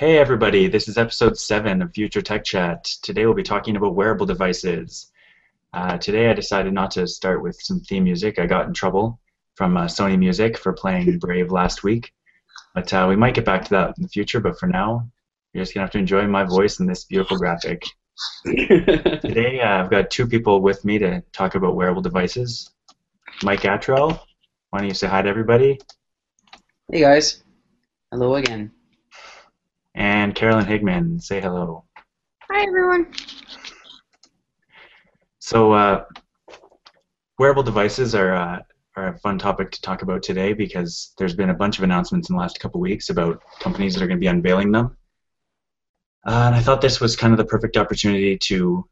Hey everybody, this is episode 7 of Future Tech Chat. Today we'll be talking about wearable devices. Uh, today I decided not to start with some theme music. I got in trouble from uh, Sony Music for playing Brave last week. But uh, we might get back to that in the future, but for now, you're just going to have to enjoy my voice and this beautiful graphic. today uh, I've got two people with me to talk about wearable devices. Mike Attrell, why don't you say hi to everybody? Hey guys. Hello again and Carolyn Higman. Say hello. Hi, everyone. So, uh, wearable devices are, uh, are a fun topic to talk about today because there's been a bunch of announcements in the last couple weeks about companies that are going to be unveiling them. Uh, and I thought this was kind of the perfect opportunity to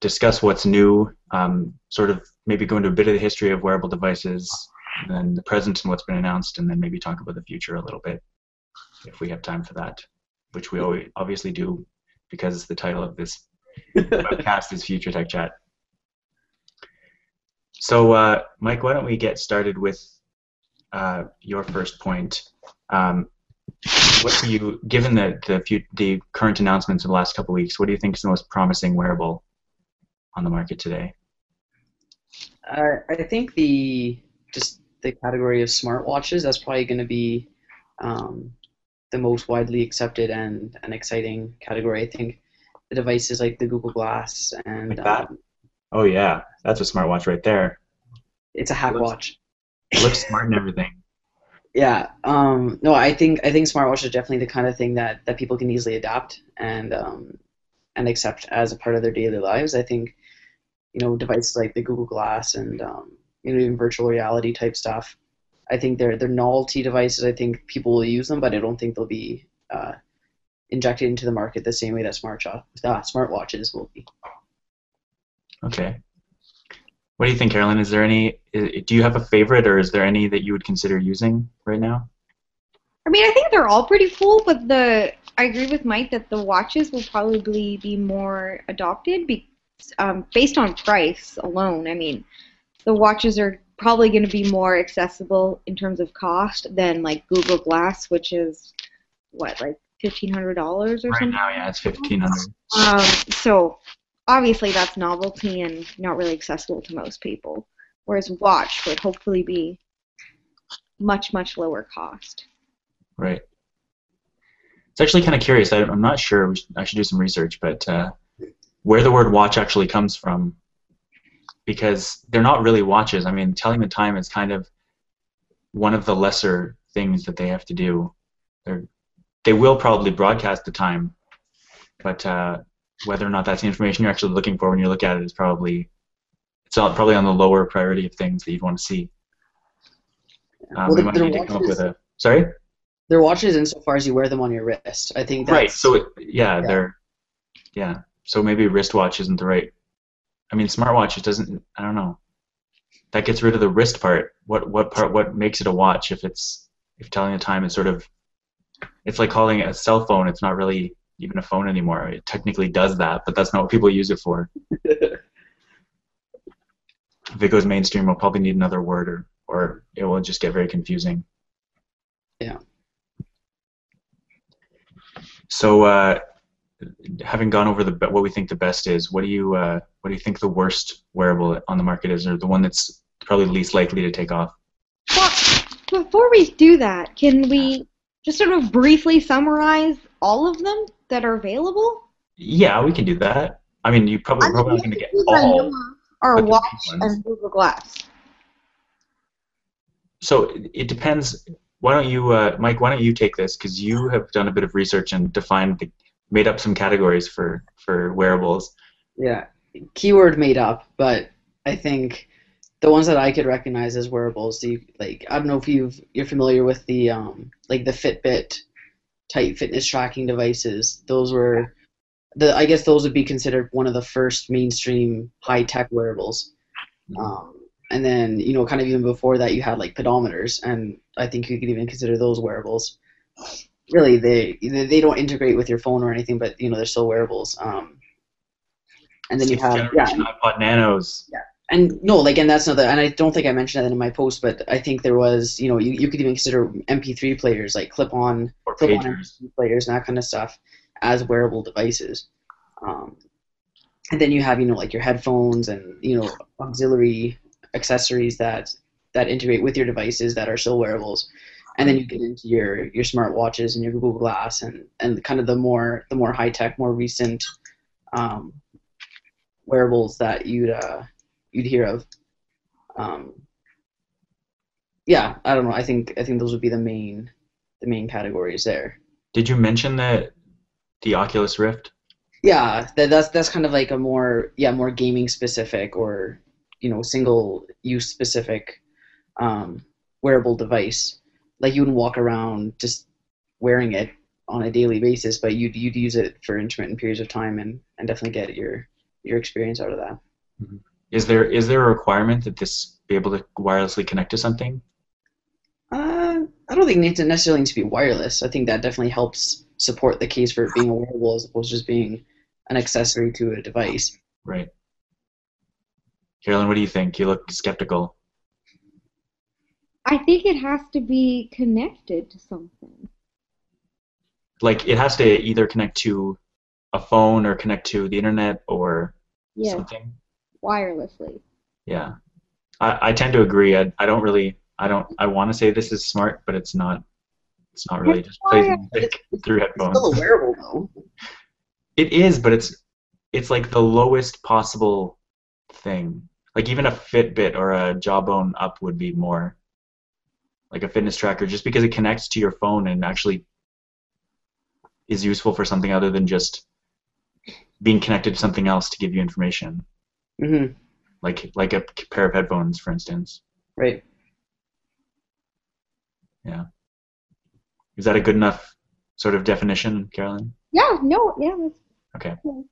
discuss what's new, um, sort of maybe go into a bit of the history of wearable devices, and the present and what's been announced, and then maybe talk about the future a little bit if we have time for that which we always obviously do because it's the title of this webcast is Future Tech Chat. So, uh, Mike, why don't we get started with uh, your first point? Um, what do you, given the the, the current announcements of the last couple weeks, what do you think is the most promising wearable on the market today? Uh, I think the just the category of smartwatches that's probably going to be um, the most widely accepted and, and exciting category. I think the devices like the Google Glass and like that. Um, oh yeah, that's a smartwatch right there. It's a hack looks, watch. It looks smart and everything. Yeah. Um, no, I think I think smartwatch is definitely the kind of thing that, that people can easily adapt and um, and accept as a part of their daily lives. I think you know devices like the Google Glass and um, you know even virtual reality type stuff I think they're they're novelty devices. I think people will use them, but I don't think they'll be uh, injected into the market the same way that smart uh, smartwatches will be. Okay. What do you think, Carolyn? Is there any? Do you have a favorite, or is there any that you would consider using right now? I mean, I think they're all pretty cool, but the I agree with Mike that the watches will probably be more adopted be, um, based on price alone. I mean, the watches are probably going to be more accessible in terms of cost than like Google Glass, which is what like fifteen hundred dollars or right something. Right now, yeah, it's fifteen hundred. Um, so obviously that's novelty and not really accessible to most people. Whereas watch would hopefully be much much lower cost. Right. It's actually kind of curious. I, am not sure. I should do some research, but uh, where the word watch actually comes from because they're not really watches. I mean, telling the time is kind of one of the lesser things that they have to do. They're, they will probably broadcast the time, but uh, whether or not that's the information you're actually looking for when you look at it is probably it's probably on the lower priority of things that you'd want to see. Um, well, we might need to come up with a sorry. They're watches insofar as you wear them on your wrist. I think that's, right. So it, yeah, yeah, they're yeah. So maybe wristwatch isn't the right I mean, smartwatch it doesn't. I don't know. That gets rid of the wrist part. What what part? What makes it a watch? If it's if telling the time is sort of, it's like calling it a cell phone. It's not really even a phone anymore. It technically does that, but that's not what people use it for. if it goes mainstream, we'll probably need another word, or or it will just get very confusing. Yeah. So uh, having gone over the what we think the best is, what do you uh, what do you think the worst wearable on the market is, or the one that's probably least likely to take off? Well, before we do that, can we just sort of briefly summarize all of them that are available? Yeah, we can do that. I mean, you probably probably going to get all. Or watch and Google Glass. So it depends. Why don't you, uh, Mike? Why don't you take this because you have done a bit of research and defined the made up some categories for for wearables. Yeah, keyword made up, but I think the ones that I could recognize as wearables, the like I don't know if you've you're familiar with the um like the Fitbit type fitness tracking devices. Those were the I guess those would be considered one of the first mainstream high tech wearables. Mm-hmm. Um, and then you know kind of even before that you had like pedometers, and I think you could even consider those wearables really they they don't integrate with your phone or anything, but you know they're still wearables. Um, and then you have yeah, iPod Nanos. Yeah, and no, like, and that's another. And I don't think I mentioned that in my post, but I think there was, you know, you, you could even consider MP3 players like clip-on Or flip on. MP3 players and that kind of stuff as wearable devices. Um, and then you have you know like your headphones and you know auxiliary accessories that that integrate with your devices that are still wearables. And then you get into your your smartwatches and your Google Glass and and kind of the more the more high tech, more recent um, wearables that you'd uh, you'd hear of. Um, yeah, I don't know. I think I think those would be the main the main categories there. Did you mention that the Oculus Rift? Yeah, that, that's that's kind of like a more yeah more gaming specific or you know single use specific um, wearable device. Like you wouldn't walk around just wearing it on a daily basis, but you'd you'd use it for intermittent periods of time and, and definitely get your your experience out of that. Is there is there a requirement that this be able to wirelessly connect to something? Uh, I don't think it to necessarily need to be wireless. I think that definitely helps support the case for it being a wearable as opposed to just being an accessory to a device. Right. Carolyn, what do you think? You look skeptical. I think it has to be connected to something. Like it has to either connect to a phone or connect to the internet or Yes, something. wirelessly. Yeah. I, I tend to agree. I, I don't really I don't I want to say this is smart, but it's not. It's not really. Just plays music through headphones. It's still a wearable though. It is, but it's it's like the lowest possible thing. Like even a Fitbit or a Jawbone Up would be more like a fitness tracker, just because it connects to your phone and actually is useful for something other than just being connected to something else to give you information, hmm like like a pair of headphones, for instance. Right. Yeah. Is that a good enough sort of definition, Carolyn? Yeah, no, yeah, Okay. Yeah.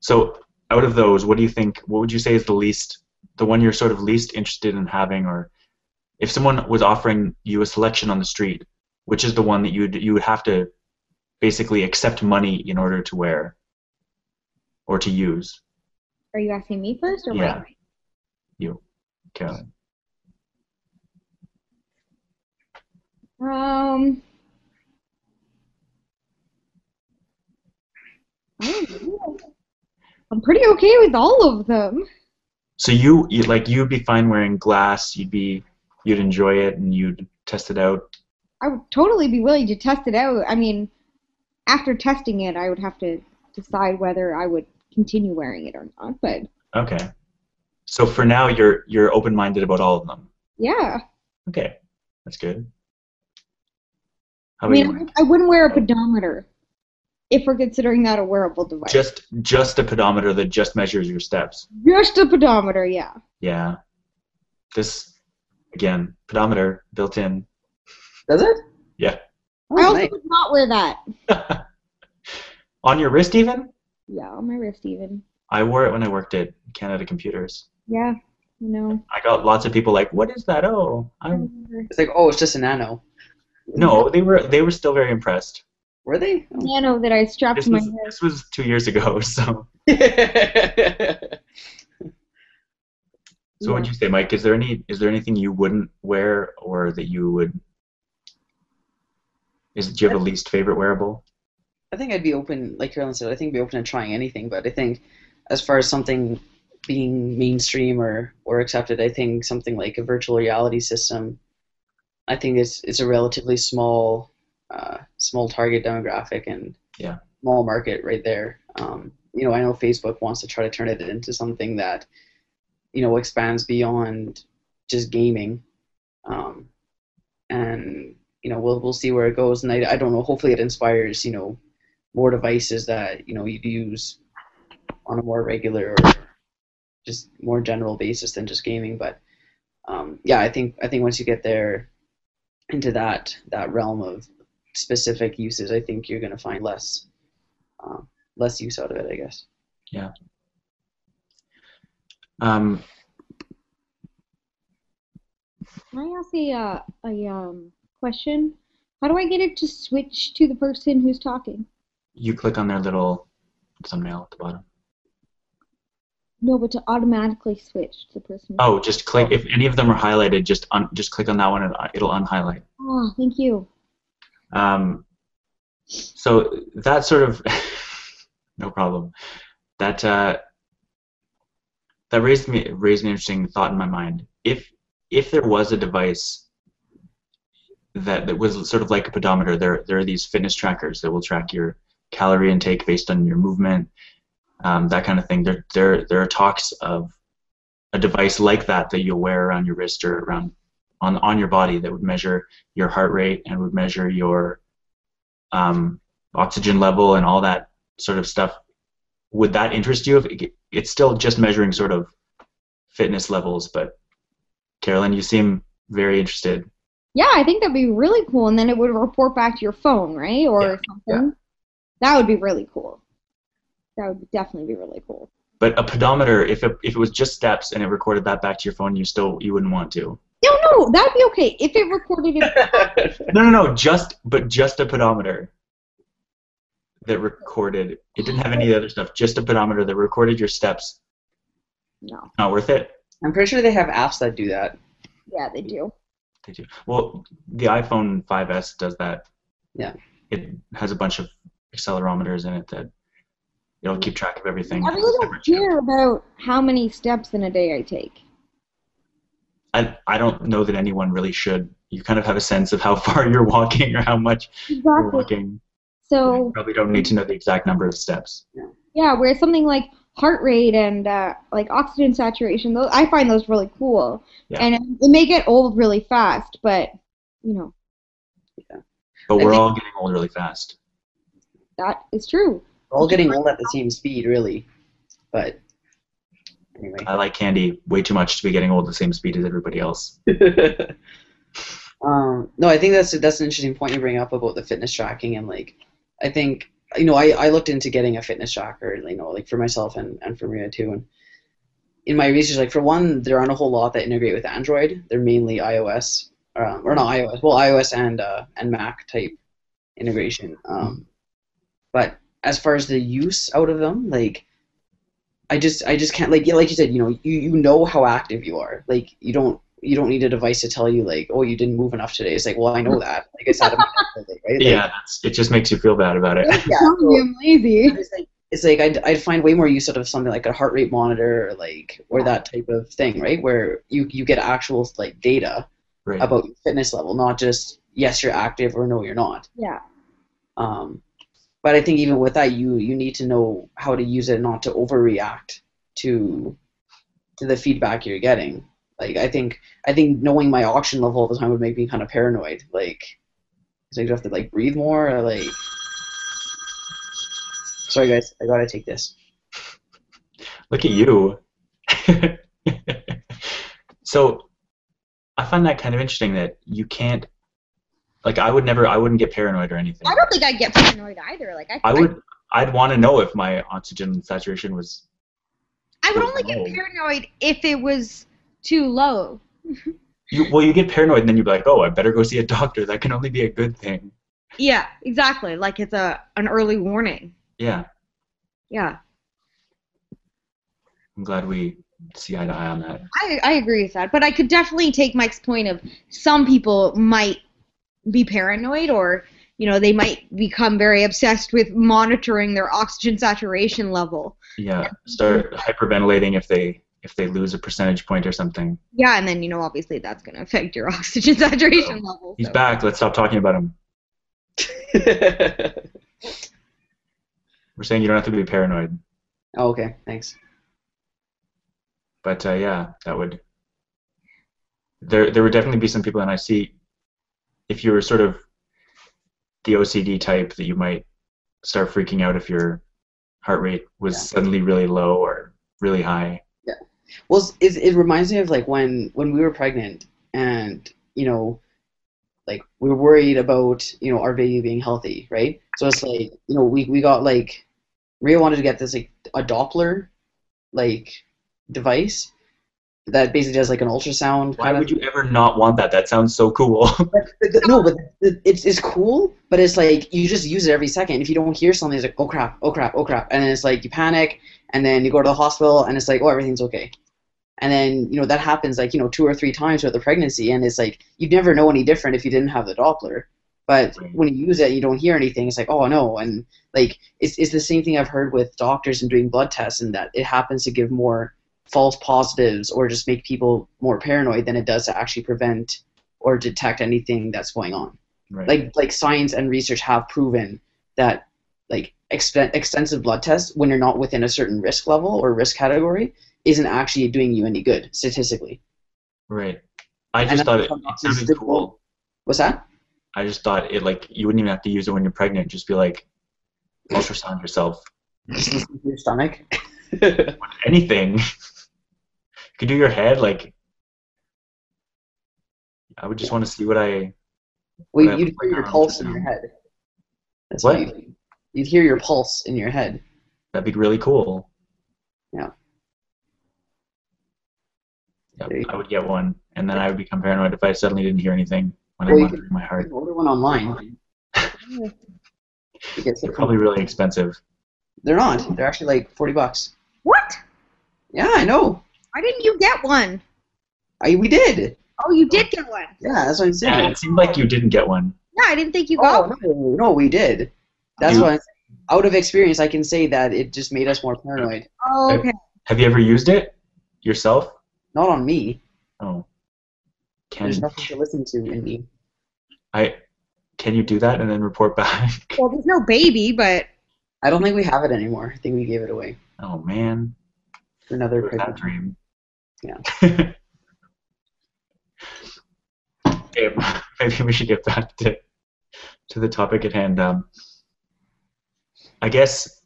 So out of those, what do you think? What would you say is the least, the one you're sort of least interested in having, or if someone was offering you a selection on the street, which is the one that you would you would have to basically accept money in order to wear or to use? Are you asking me first or Yeah. You, Carolyn. Um. I'm pretty okay with all of them. So you, you like you'd be fine wearing glass. You'd be you'd enjoy it and you'd test it out. I would totally be willing to test it out. I mean, after testing it, I would have to decide whether I would continue wearing it or not. But Okay. So for now, you're you're open minded about all of them. yeah, Okay, that's good. How I mean, you, I, Mike? I wouldn't wear a pedometer if we're considering that a wearable device. Just just a pedometer that just measures your steps. Just a pedometer, yeah. Yeah. This again, pedometer built in. Does it? Yeah. Oh, I Oh, also nice. would not wear that. On your wrist even? Yeah, on my wrist even. I wore it when I worked at Canada Computers. Yeah, you know. I got lots of people like, "What is that?" Oh, I'm It's like, oh, it's just a nano. no. They were they were still very impressed. Were they? Oh. Nano that I strapped This to my was, hair. this was two years ago. So, so what'd you say, Mike? Is there any is there anything you wouldn't wear or that you would? Is do you have a least favorite wearable? I think I'd be open, like Carolyn said, I think I'd be open to trying anything, but I think as far as something being mainstream or, or accepted, I think something like a virtual reality system, I think it's it's a relatively small uh, small target demographic and Yeah. small market right there. Um, you know, I know Facebook wants to try to turn it into something that, you know, expands beyond just gaming. Um, and you know, we'll we'll see where it goes. And I, I don't know. Hopefully, it inspires you know more devices that you know you'd use on a more regular or just more general basis than just gaming. But um, yeah, I think I think once you get there into that that realm of specific uses, I think you're going to find less um, less use out of it. I guess. Um, Can I ask a, uh, a um, question? How do I get it to switch to the person who's talking? you click on their little thumbnail at the bottom. No, but to automatically switch to the person. Oh, just click. If any of them are highlighted, just un, just click on that one and it'll unhighlight. Oh, thank you. Um, so that sort of no problem. That uh, that raised me raised an interesting thought in my mind. If if there was a device that, that was sort of like a pedometer, there there are these fitness trackers that will track your calorie intake based on your movement, um, that kind of thing. There there there are talks of a device like that that you'll wear around your wrist or around on on your body that would measure your heart rate and would measure your um, oxygen level and all that sort of stuff. Would that interest you? If it's still just measuring sort of fitness levels, but Carolyn, you seem very interested. Yeah, I think that'd be really cool, and then it would report back to your phone, right, or Yeah, something. That would be really cool. That would definitely be really cool. But a pedometer, if it, if it was just steps and it recorded that back to your phone, you still you wouldn't want to. No, no, that'd be okay if it recorded it. No, no, no, just but just a pedometer that recorded. It didn't have any other stuff. Just a pedometer that recorded your steps. No, Not worth it. I'm pretty sure they have apps that do that. yeah, they do. They do. Well, the iPhone 5s does that. Yeah. It has a bunch of accelerometers in it that it'll keep track of everything. I really don't care about how many steps in a day I take. I, I don't know that anyone really should. You kind of have a sense of how far you're walking or how much you're Exactly. walking. So You probably don't need to know the exact number of steps. yeah, where something like heart rate and uh, like oxygen saturation, those I find those really cool. Yeah. And it, it may get old really fast, but you know Yeah. But I we're all getting old really fast. that is true. We're all getting old at the same speed, really. But anyway. I like candy way too much to be getting old at the same speed as everybody else. um, no, I think that's that's an interesting point you bring up about the fitness tracking and like I think you know I, I looked into getting a fitness tracker you know like for myself and, and for Maria too and in my research like for one there aren't a whole lot that integrate with Android. They're mainly iOS um, or not iOS well iOS and uh, and Mac type integration um, but as far as the use out of them like I just I just can't like yeah, like you said you know you, you know how active you are. Like you don't you don't need a device to tell you like oh you didn't move enough today it's like well I know that like I said right Like, Yeah, that's, it just makes you feel bad about it. yeah Telling so- you I'm lazy. it's like it's like I'd, I'd find way more use out of something like a heart rate monitor or like or that type of thing right where you you get actual like data Right. about your fitness level not just yes you're active or no you're not Yeah. um, but I think even with that you you need to know how to use it not to overreact to to the feedback you're getting like I think I think knowing my oxygen level all the time would make me kind of paranoid like so you have to like breathe more or like sorry guys I gotta take this Look at you. so I find that kind of interesting that you can't like I would never I wouldn't get paranoid or anything. I don't think I'd get paranoid either. Like I, I would I'd want to know if my oxygen saturation was I would only get paranoid if it was too low. you, well you get paranoid and then you're like, "Oh, I better go see a doctor. That can only be a good thing." Yeah, exactly. Like it's a an early warning. Yeah. Yeah, I'm glad we see eye to eye on that. I I agree with that. But I could definitely take Mike's point of some people might be paranoid or you know they might become very obsessed with monitoring their oxygen saturation level. Yeah. Start hyperventilating if they if they lose a percentage point or something. Yeah, and then you know obviously that's going to affect your oxygen saturation level. He's so. back. Let's stop talking about him. We're saying you don't have to be paranoid. oh, okay thanks but uh, yeah, that would. There, there would definitely be some people, and I see, if you were sort of the OCD type, that you might start freaking out if your heart rate was Yeah. suddenly really low or really high. Well, it, it reminds me of like when when we were pregnant, and you know, like we were worried about you know our baby being healthy, right? So it's like you know we we got like Maria wanted to get this like a Doppler like device that basically does like an ultrasound. Why would of, you ever not want that? That sounds so cool. No, but it's it's cool, but it's like you just use it every second. If you don't hear something, it's like oh crap, oh crap, oh crap, and then it's like you panic, and then you go to the hospital, and it's like oh everything's okay, and then you know that happens like you know two or three times throughout the pregnancy, and it's like you'd never know any different if you didn't have the Doppler, But when you use it, you don't hear anything. It's like, oh no, and like it's it's the same thing I've heard with doctors and doing blood tests, and that it happens to give more false positives or just make people more paranoid than it does to actually prevent or detect anything that's going on. Right. Like like science and research have proven that like exten- extensive blood tests when you're not within a certain risk level or risk category isn't actually doing you any good statistically. right. I And just thought it, it sounded cool. What's that? I just thought it like you wouldn't even have to use it when you're pregnant. Just be like ultrasound yourself. Just listen to your stomach. Anything. you could do your head like. I would just want to see what I. well, What you'd look hear your pulse in your head. That's What? what you'd, you'd hear your pulse in your head. That'd be really cool. Yeah. Yep, I would get one, and then I would become paranoid if I suddenly didn't hear anything when Well, I'm you monitoring my You heart. can order one online. You get They're probably really expensive. They're not. They're actually like forty bucks. What? Yeah, I know. Why didn't you get one? I we did. Oh, you did get one. Yeah, that's what I'm saying. Yeah, it seemed like you didn't get one. Yeah, I didn't think you got Oh one. no, no, we did. That's You- why, out of experience, I can say that it just made us more paranoid. Oh, okay. Have you ever used it yourself? Not on me. Oh. Can There's nothing to listen to in me. I? Can you do that and then report back? Well, there's no baby, but I don't think we have it anymore. I think we gave it away Oh man, for another What was that dream. Yeah. okay, maybe we should get back to to the topic at hand. Um, I guess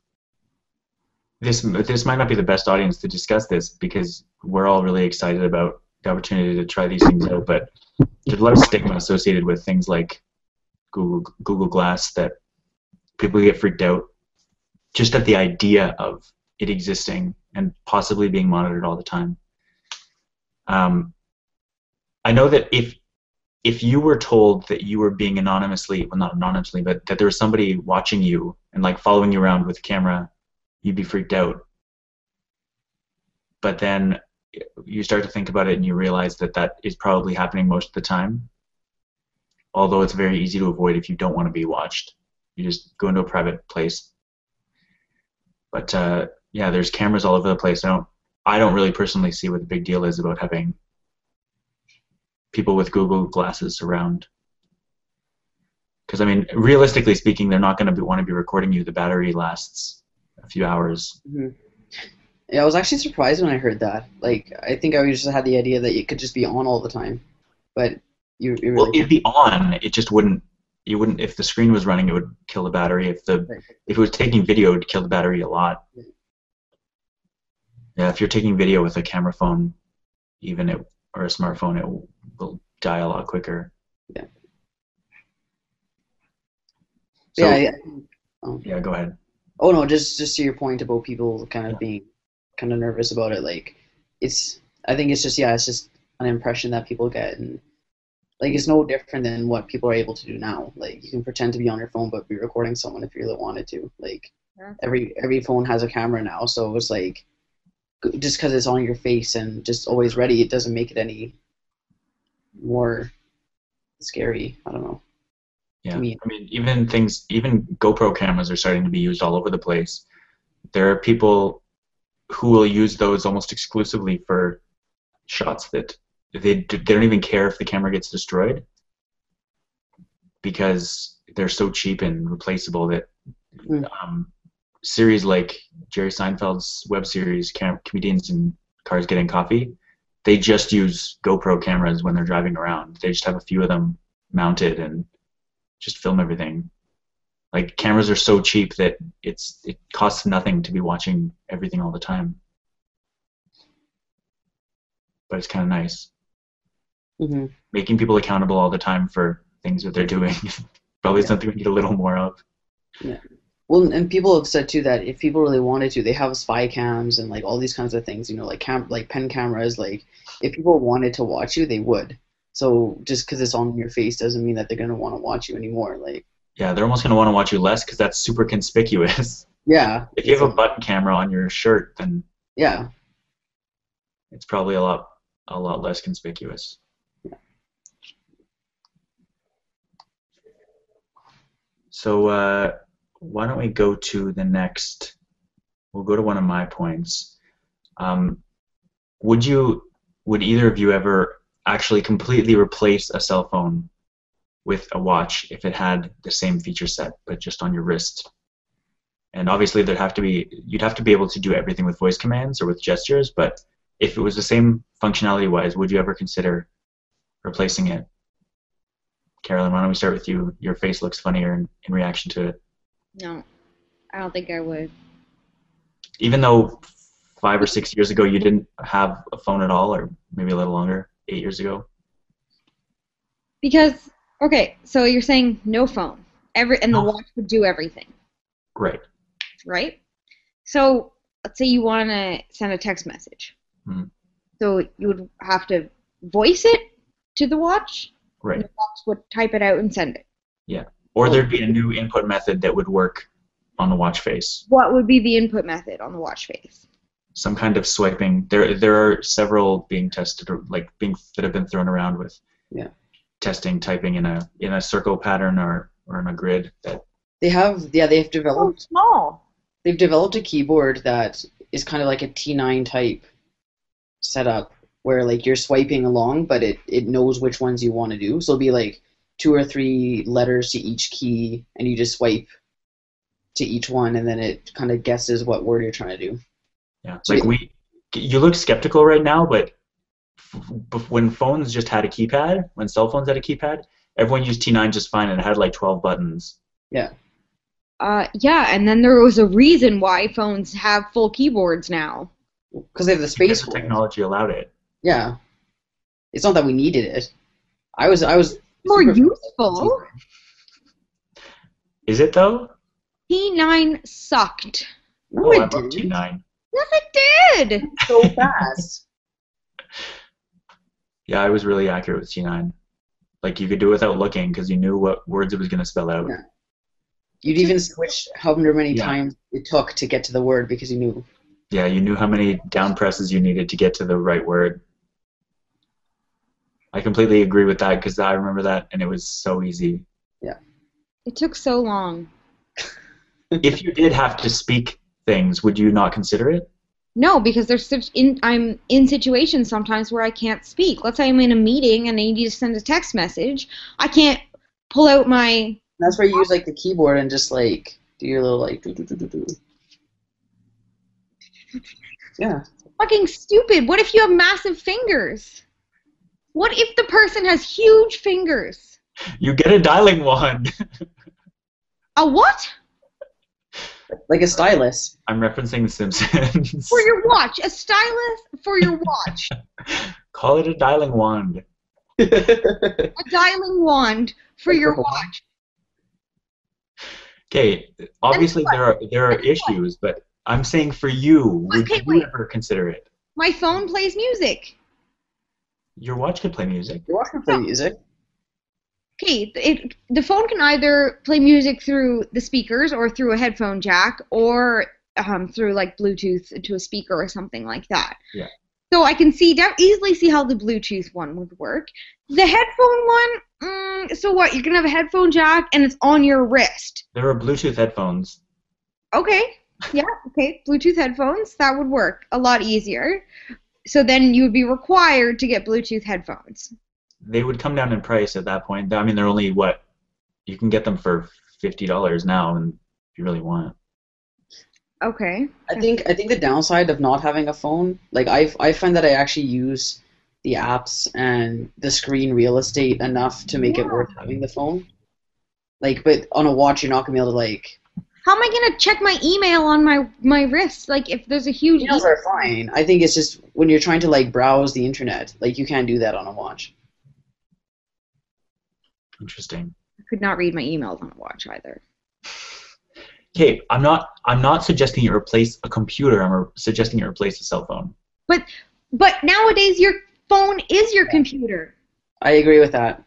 this this might not be the best audience to discuss this because we're all really excited about the opportunity to try these things out, but there's a lot of stigma associated with things like Google Google Glass that people get freaked out just at the idea of it existing and possibly being monitored all the time. Um, I know that if if you were told that you were being anonymously, well, not anonymously, but that there was somebody watching you and like following you around with a camera, you'd be freaked out. But then you start to think about it and you realize that that is probably happening most of the time. Although it's very easy to avoid if you don't want to be watched. You just go into a private place. But uh, yeah, there's cameras all over the place. I don't, I don't really personally see what the big deal is about having people with Google glasses around. Because I mean, realistically speaking, they're not going to want to be recording you. The battery lasts a few hours. Mhm. Yeah, I was actually surprised when I heard that. Like, I think I just had the idea that it could just be on all the time, but you, you Well, it'd be on. It just wouldn't. You wouldn't. If the screen was running, it would kill the battery. If the Right. if it was taking video, it would kill the battery a lot. Yeah. Yeah, if you're taking video with a camera phone, even it or a smartphone, it will, die a lot quicker. Yeah. So, yeah. yeah. Yeah, go ahead. Oh no, just just to your point about people kind of Yeah. being kind of nervous about it. Like, it's I think it's just yeah, it's just an impression that people get, and like it's no different than what people are able to do now. Like you can pretend to be on your phone but be recording someone if you really wanted to. Like Yeah. every every phone has a camera now, so it's like just because it's on your face and just always ready, it doesn't make it any more scary. I don't know. Yeah, I mean, even things, even GoPro cameras are starting to be used all over the place. There are people who will use those almost exclusively for shots that they they don't even care if the camera gets destroyed because they're so cheap and replaceable that Mm. um, series like Jerry Seinfeld's web series Cam- comedians in cars getting coffee they just use GoPro cameras when they're driving around they just have a few of them mounted and just film everything. Like cameras are so cheap that it's it costs nothing to be watching everything all the time. But it's kind of nice hmm making people accountable all the time for things that they're doing. Probably Yeah. something we need a little more of. Yeah. Well, and people have said too that if people really wanted to, they have spy cams and like all these kinds of things. You know, like cam, like pen cameras. Like if people wanted to watch you, they would. So just because it's on your face doesn't mean that they're gonna want to watch you anymore. Like Yeah, they're almost gonna want to watch you less because that's super conspicuous. yeah, if you have a button camera on your shirt, then yeah, it's probably a lot a lot less conspicuous. So uh, why don't we go to the next? We'll go to one of my points. Um, would you? Would either of you ever actually completely replace a cell phone with a watch if it had the same feature set but just on your wrist? And obviously, there'd have to be you'd have to be able to do everything with voice commands or with gestures. But if it was the same functionality wise, would you ever consider replacing it? Carolyn, why don't we start with you? Your face looks funnier in, in reaction to it. No, I don't think I would. Even though five or six years ago you didn't have a phone at all, or maybe a little longer, eight years ago. Because okay, so you're saying no phone, every and the No. watch would do everything, Right. right? So let's say you want to send a text message. Hmm. So you would have to voice it to the watch, and Right. the watch would type it out and send it. Yeah. Or there'd be a new input method that would work on the watch face. What would be the input method on the watch face? Some kind of swiping. There, there are several being tested, or like being that have been thrown around with. Yeah. Testing typing in a in a circle pattern or or in a grid. That They have yeah they've developed small. they've developed a keyboard that is kind of like a T9 type setup where like you're swiping along, but it, it knows which ones you want to do. So it'll be like two or three letters to each key, and you just swipe to each one, and then it kind of guesses what word you're trying to do. Yeah. it's Like we, you look skeptical right now, but f- f- when phones just had a keypad, when cell phones had a keypad, everyone used T9 just fine, and it had like 12 buttons. Yeah. Uh, yeah, and then there was a reason why phones have full keyboards now. Because they have the Because space the technology allowed it. Yeah. It's not that we needed it. I was I was More useful. Is it though? T9 sucked. No, oh, I it love didn't. T9. Yes, it did. So fast. Yeah, I was really accurate with T9. Like you could do it without looking because you knew what words it was going to spell out. Yeah. You'd even switch however many Yeah. times it took to get to the word because you knew. Yeah, you knew how many down presses you needed to get to the right word. I completely agree with that because I remember that and it was so easy. Yeah. It took so long. if you did have to speak things, would you not consider it? No, because there's such in I'm in situations sometimes where I can't speak. Let's say I'm in a meeting and I need to send a text message. I can't pull out my That's where you use like the keyboard and just like do your little like do do do do do. Yeah. fucking stupid. What if you have massive fingers? What if the person has huge fingers? You get a dialing wand. A what? Like a stylus. I'm referencing The Simpsons. For your watch. A stylus for your watch. Call it a dialing wand. a dialing wand for your watch. Okay, obviously there are there are And what? issues, but I'm saying for you, would Okay, you wait. ever consider it? My phone plays music. Your watch could play music. Your watch can play music. Okay, it, the phone can either play music through the speakers or through a headphone jack or um, through like Bluetooth to a speaker or something like that. Yeah. So I can see easily see how the Bluetooth one would work. The headphone one, mm, so what? You're gonna have a headphone jack and it's on your wrist. There are Bluetooth headphones. Okay. Yeah. Okay. Bluetooth headphones that would work a lot easier. So then you would be required to get Bluetooth headphones. They would come down in price at that point. I mean, they're only what you can get them for fifty dollars now, and if you really want. Okay. I think I think the downside of not having a phone, like I I find that I actually use the apps and the screen real estate enough to make it worth having the phone. Like, but on a watch, you're not gonna be able to like. How am I gonna check my email on my my wrist? Like if there's a huge Emails email- are fine. I think it's just when you're trying to like browse the internet, like you can't do that on a watch. Interesting. I could not read my emails on a watch either. Okay, I'm not. I'm not suggesting you replace a computer. I'm re- suggesting you replace a cell phone. But but nowadays your phone is your computer. I agree with that.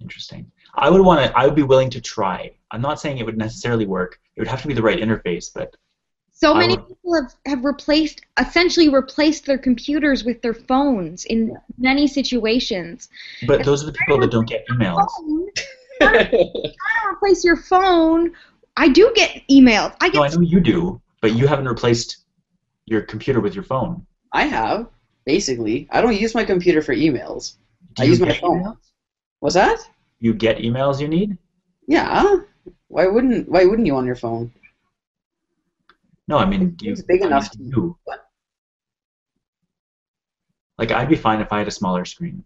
Interesting. I would want to. I would be willing to try. I'm not saying it would necessarily work. It would have to be the right interface, but So I many would- people have, have replaced essentially replaced their computers with their phones in many situations. but those are the people that don't get emails. Phone trying to replace your phone. I do get emails. I get No, I know you do, but you haven't replaced your computer with your phone. I have basically. I don't use my computer for emails. Do I you use my phone. emails? What's that? You get emails you need? Yeah. Why wouldn't Why wouldn't you on your phone? No, I mean, do you, It's big I enough do to- you? What? Like, I'd be fine if I had a smaller screen.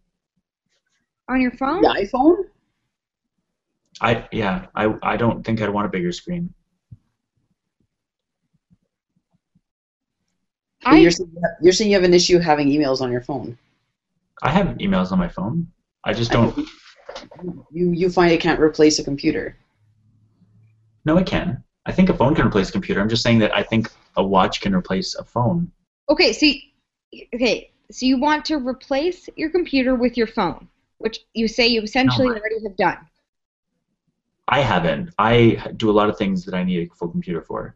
on your phone. The iPhone? I yeah, I I don't think I'd want a bigger screen. I You're saying, you're saying you have an issue having emails on your phone. I have emails on my phone. I just don't. You you find it can't replace a computer. No, it can. I think a phone can replace a computer. I'm just saying that I think a watch can replace a phone. okay. So you, okay. So you want to replace your computer with your phone, which you say you essentially No. already have done. I haven't. I do a lot of things that I need a full computer for.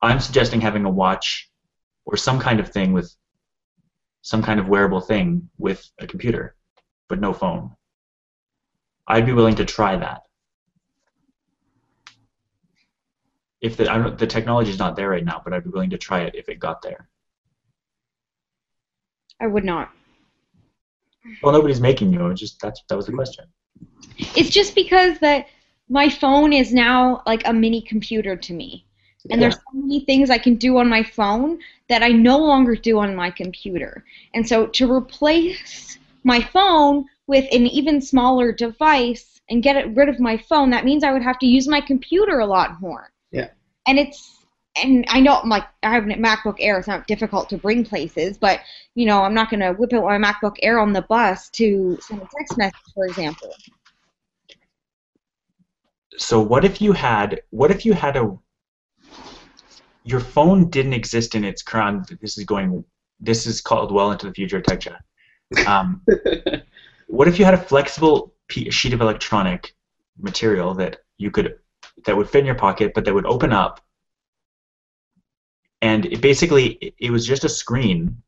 I'm suggesting having a watch or some kind of thing with some kind of wearable thing with a computer, but no phone. I'd be willing to try that. If the I don't, the technology is not there right now, but I'd be willing to try it if it got there. I would not. Well, nobody's making you. It's just that's that was the question. It's just because that my phone is now like a mini computer to me. And there's so many things I can do on my phone that I no longer do on my computer. And so to replace my phone with an even smaller device and get it rid of my phone, that means I would have to use my computer a lot more. Yeah. And it's and I know I'm like I have a MacBook Air, it's not difficult to bring places, but you know, I'm not gonna whip out my MacBook Air on the bus to send a text message, for example. So what if you had what if you had a your phone didn't exist in its current this is going this is called well into the future tech chat. Um, what if you had a flexible sheet of electronic material that you could that would fit in your pocket but that would open up and it basically it, was just a screen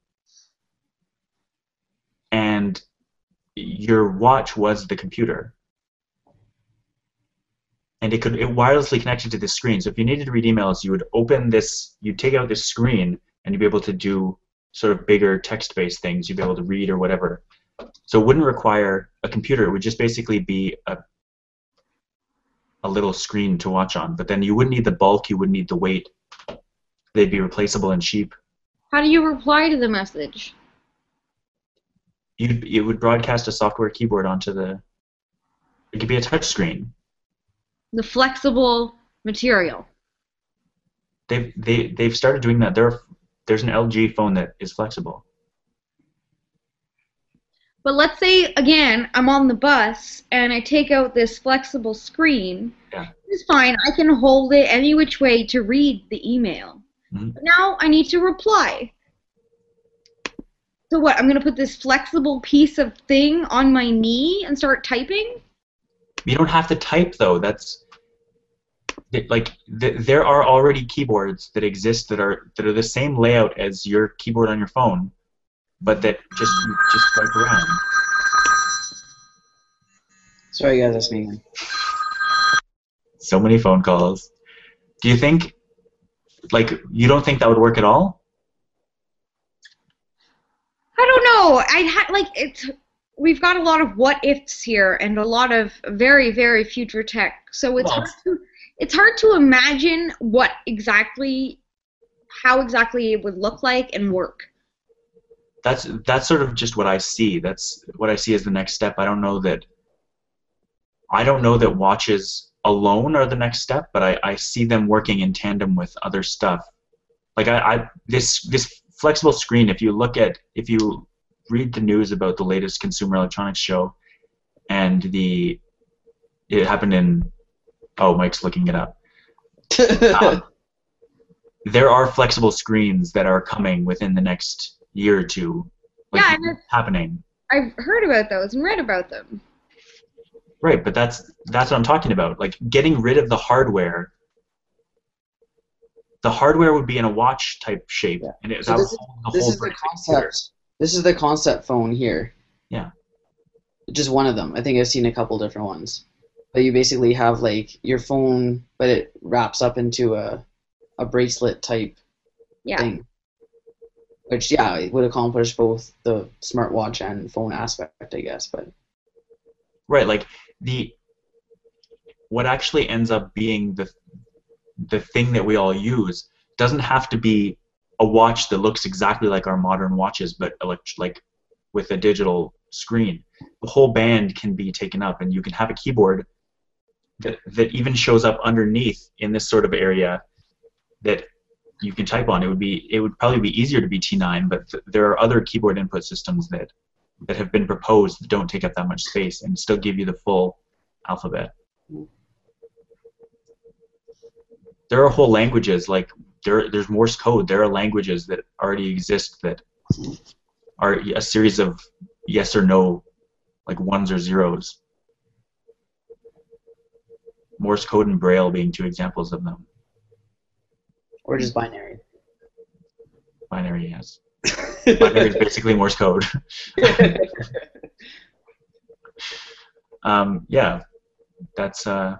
and your watch was the computer and it could it wirelessly connected to this screen. So if you needed to read emails, you would open this, you'd take out this screen, and you'd be able to do sort of bigger text-based things. You'd be able to read or whatever. So it wouldn't require a computer. It would just basically be a a little screen to watch on. But then you wouldn't need the bulk. You wouldn't need the weight. They'd be replaceable and cheap. How do you reply to the message? You'd, it would broadcast a software keyboard onto the. It could be a touch screen. The flexible material. They've they they've started doing that. There, there's an LG phone that is flexible. But let's say again, I'm on the bus and I take out this flexible screen. Yeah. It's fine. I can hold it any which way to read the email. Mhm. But now I need to reply. So what? I'm gonna put this flexible piece of thing on my knee and start typing? You don't have to type though. That's like there are already keyboards that exist that are that are the same layout as your keyboard on your phone, but that just you just swipe around. Sorry, guys, that's me again. So many phone calls. Do you think, like, you don't think that would work at all? I don't know. I had like it's. We've got a lot of what ifs here and a lot of very very future tech. So it's Well, hard to it's hard to imagine what exactly how exactly it would look like and work. That's that's sort of just what I see. That's what I see as the next step. I don't know that. I don't know that watches alone are the next step, but I, I see them working in tandem with other stuff. Like I, I this this flexible screen. If you look at if you read the news about the latest Consumer Electronics Show, and the it happened in oh Mike's looking it up. Um, there are flexible screens that are coming within the next year or two. Like, Yeah, and it's happening. I've heard about those and read about them. Right, but that's that's what I'm talking about. Like getting rid of the hardware. The hardware would be in a watch type shape, Yeah. and it, So that would this is- the this whole is the brain of the computer. concept. This is the concept phone here. Yeah. just one of them. I think I've seen a couple different ones. But you basically have like your phone, but it wraps up into a a bracelet type Yeah. thing. Which yeah, it would accomplish both the smartwatch and phone aspect, I guess. But Right, like the what actually ends up being the the thing that we all use doesn't have to be a watch that looks exactly like our modern watches, but elect- like with a digital screen. The whole band can be taken up, and you can have a keyboard that that even shows up underneath in this sort of area that you can type on. It would be it would probably be easier to be T9, but th- there are other keyboard input systems that that have been proposed that don't take up that much space and still give you the full alphabet. There are whole languages like there there's Morse code. There are languages that already exist that are a series of yes or no, like ones or zeros. Morse code and Braille being two examples of them. Or just binary. Binary, yes. Binary is basically Morse code. um, yeah, that's. Uh,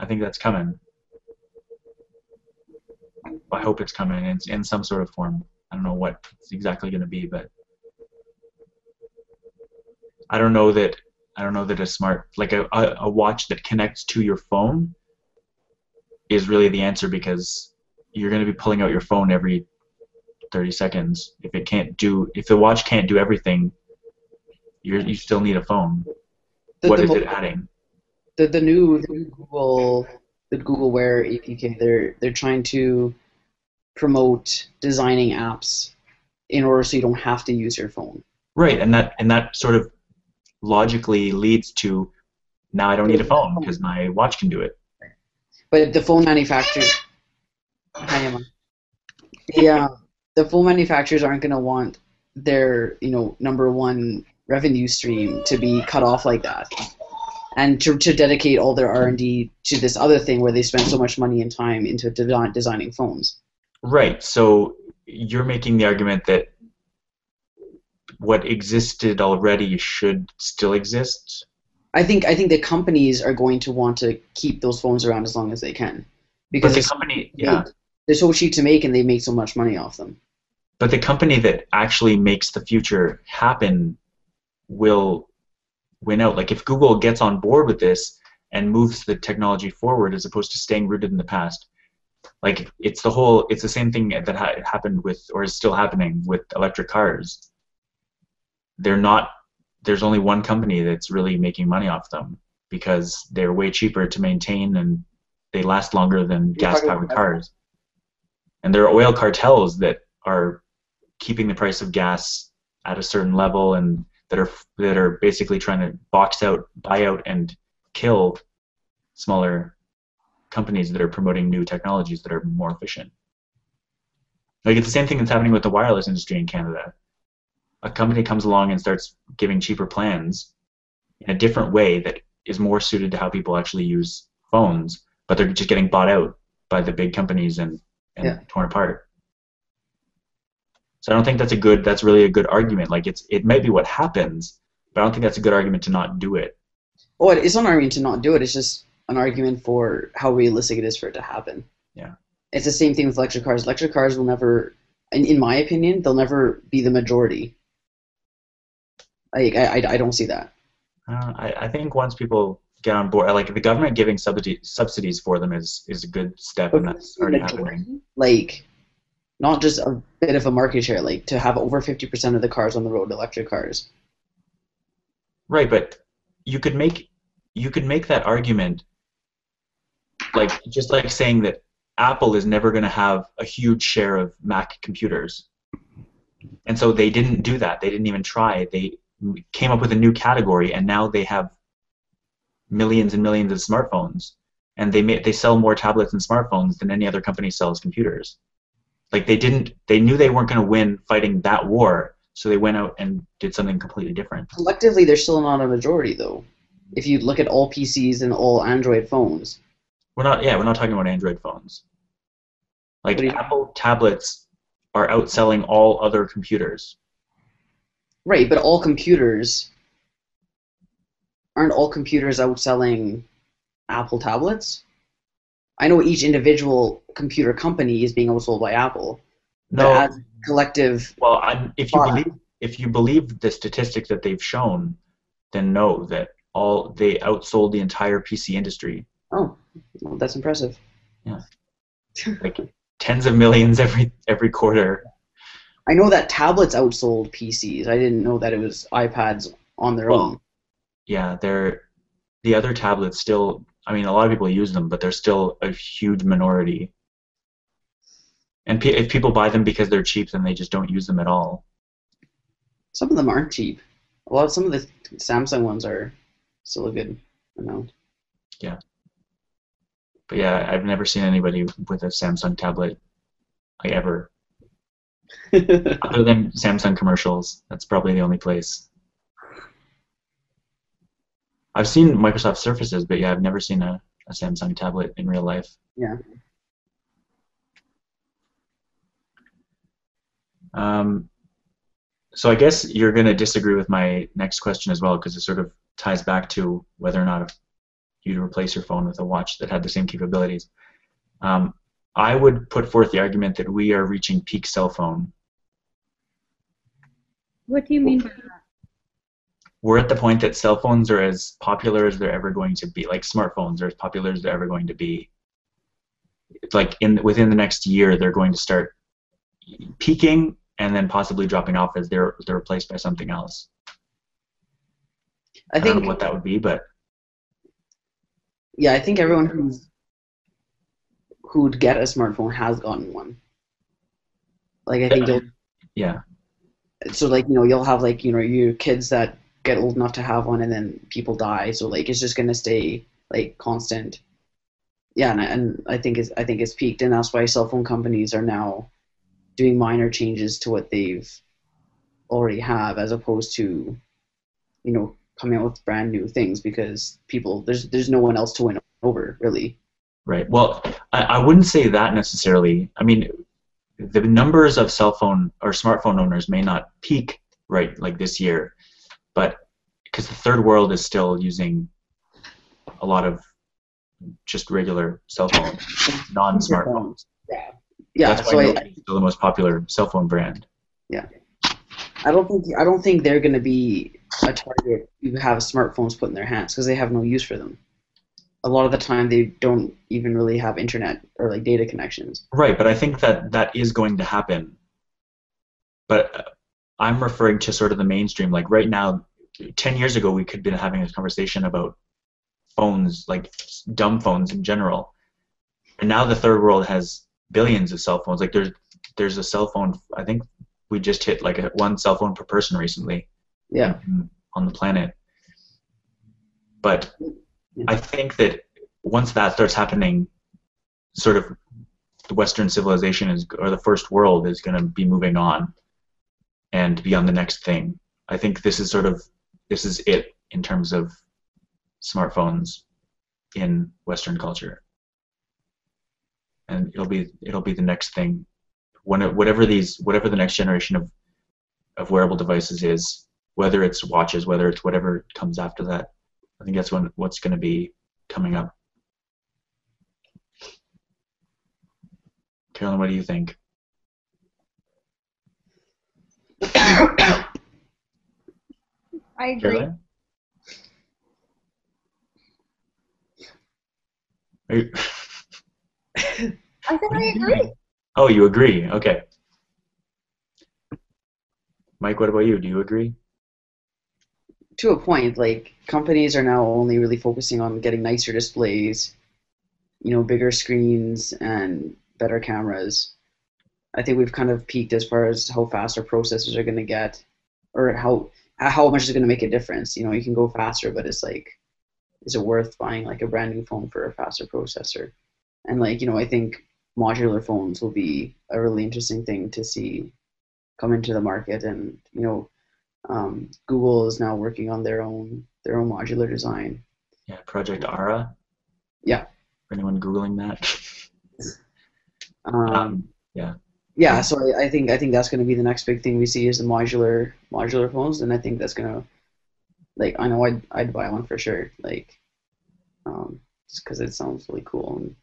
I think that's coming. I hope it's coming in, in some sort of form. I don't know what it's exactly going to be, but I don't know that I don't know that a smart like a, a, a watch that connects to your phone is really the answer because you're going to be pulling out your phone every 30 seconds. If it can't do if the watch can't do everything, you you still need a phone. The, What the is mo- it adding? the the new the new Google the Google Wear APK they're they're trying to promote designing apps in order so you don't have to use your phone. Right, and that and that sort of logically leads to now I don't need a phone because my watch can do it. But the phone manufacturers, hi Emma. Uh, the phone manufacturers aren't going to want their you know number one revenue stream to be cut off like that, and to, to dedicate all their R and D to this other thing where they spend so much money and time into de- designing phones. Right. So you're making the argument that what existed already should still exist. I think I think the companies are going to want to keep those phones around as long as they can because But the company, yeah, they're so cheap to make and they make so much money off them. but the company that actually makes the future happen will win out. Like if Google gets on board with this and moves the technology forward as opposed to staying rooted in the past, like it's the whole, it's the same thing that ha- happened with, or is still happening with electric cars. They're not. There's only one company that's really making money off them because they're way cheaper to maintain and they last longer than gas-powered cars. And there are oil cartels that are keeping the price of gas at a certain level and that are that are basically trying to box out, buy out, and kill smaller companies that are promoting new technologies that are more efficient. Like it's the same thing that's happening with the wireless industry in Canada. A company comes along and starts giving cheaper plans in a different way that is more suited to how people actually use phones, but they're just getting bought out by the big companies and, and Yeah. torn apart. So I don't think that's a good that's really a good argument. Like it's it might be what happens, but I don't think that's a good argument to not do it. Oh, it's not an argument to not do it. It's just an argument for how realistic it is for it to happen. Yeah. It's the same thing with electric cars. Electric cars will never, in, in my opinion, they'll never be the majority. Like, I, I, I don't see that. Uh, I, I think once people get on board, like the government giving subsidy, subsidies for them is, is a good step, and that's already happening. Like, not just a bit of a market share, like to have over 50% of the cars on the road electric cars. Right, but you could make you could make that argument, like just like saying that Apple is never going to have a huge share of Mac computers, and so they didn't do that. They didn't even try. They came up with a new category, and now they have millions and millions of smartphones, and they ma- they sell more tablets and smartphones than any other company sells computers. Like they didn't, they knew they weren't going to win fighting that war, so they went out and did something completely different. Collectively, they're still not a majority, though. If you look at all PCs and all Android phones, We're not. Yeah, we're not talking about Android phones. Like Apple tablets are outselling all other computers. Right? But all computers aren't all computers outselling Apple tablets? I know each individual computer company is being outsold by Apple. No, as a collective, well, I'm, if you believe if you believe the statistics that they've shown, then know that all they outsold the entire PC industry, oh, well, that's impressive. Yeah, like tens of millions every every quarter. I know that tablets outsold PCs. I didn't know that it was iPads on their Well, own. Yeah, they're the other tablets still. I mean, a lot of people use them, but they're still a huge minority. And pe- if people buy them because they're cheap, then they just don't use them at all. Some of them aren't cheap. A lot. Some of the Samsung ones are still a good amount. Yeah. But yeah, I've never seen anybody with a Samsung tablet, like ever, other than Samsung commercials. That's probably the only place. I've seen Microsoft Surfaces, but yeah, I've never seen a, a Samsung tablet in real life. yeah. Um, so I guess you're going to disagree with my next question as well, because it sort of ties back to whether or not you'd replace your phone with a watch that had the same capabilities. Um, I would put forth the argument that we are reaching peak cell phone. What do you mean by that? We're at the point that cell phones are as popular as they're ever going to be, like smartphones are as popular as they're ever going to be. It's like in within the next year, they're going to start peaking and then possibly dropping off as they're they're replaced by something else. I I don't think know what that would be, but yeah, I think everyone who's who'd get a smartphone has gotten one. Like I think you'll yeah, so like you know you'll have like you know your kids that get old enough to have one and then people die. So like it's just gonna stay like constant. Yeah and, I- and i think it's i think it's peaked and that's why cell phone companies are now doing minor changes to what they've already have as opposed to you know coming out with brand new things because people there's there's no one else to win over really right. Well, I, I wouldn't say that necessarily. I mean, the numbers of cell phone or smartphone owners may not peak right like this year, but because the third world is still using a lot of just regular cell phones, non-smartphones. yeah That's so why I, still the most popular cell phone brand. Yeah. I don't think I don't think they're going to be a target who have smartphones put in their hands because they have no use for them. A lot of the time, they don't even really have internet or like data connections. Right, but I think that that is going to happen. But uh, I'm referring to sort of the mainstream. Like right now, 10 years ago, we could have been having this conversation about phones, like dumb phones in general. And now the third world has billions of cell phones. Like there's there's a cell phone. I think we just hit like a, one cell phone per person recently Yeah, on the planet. But I think that once that starts happening, sort of the Western civilization is, or the first world is going to be moving on and be on the next thing. I think this is sort of this is it in terms of smartphones in Western culture, and it'll be it'll be the next thing. When it, whatever these whatever the next generation of of wearable devices is, whether it's watches, whether it's whatever comes after that, I think that's when what's going to be coming up. Carolyn, what do you think? I agree. Carolyn? You- I said I agree. oh, you agree? Okay. Mike, what about you? Do you agree? To a point, like companies are now only really focusing on getting nicer displays, you know, bigger screens and better cameras. I think we've kind of peaked as far as how fast our processors are going to get, or how how much is going to make a difference. You know, you can go faster, but it's like, is it worth buying like a brand new phone for a faster processor? And like, you know, I think modular phones will be a really interesting thing to see come into the market, and you know, um, Google is now working on their own their own modular design. Yeah, Project Ara. Yeah. For anyone googling that. Um, Um, yeah. yeah, so I, I think I think that's going to be the next big thing we see is the modular modular phones, and I think that's going to like I know I'd I'd buy one for sure. Like, um, just because it sounds really cool and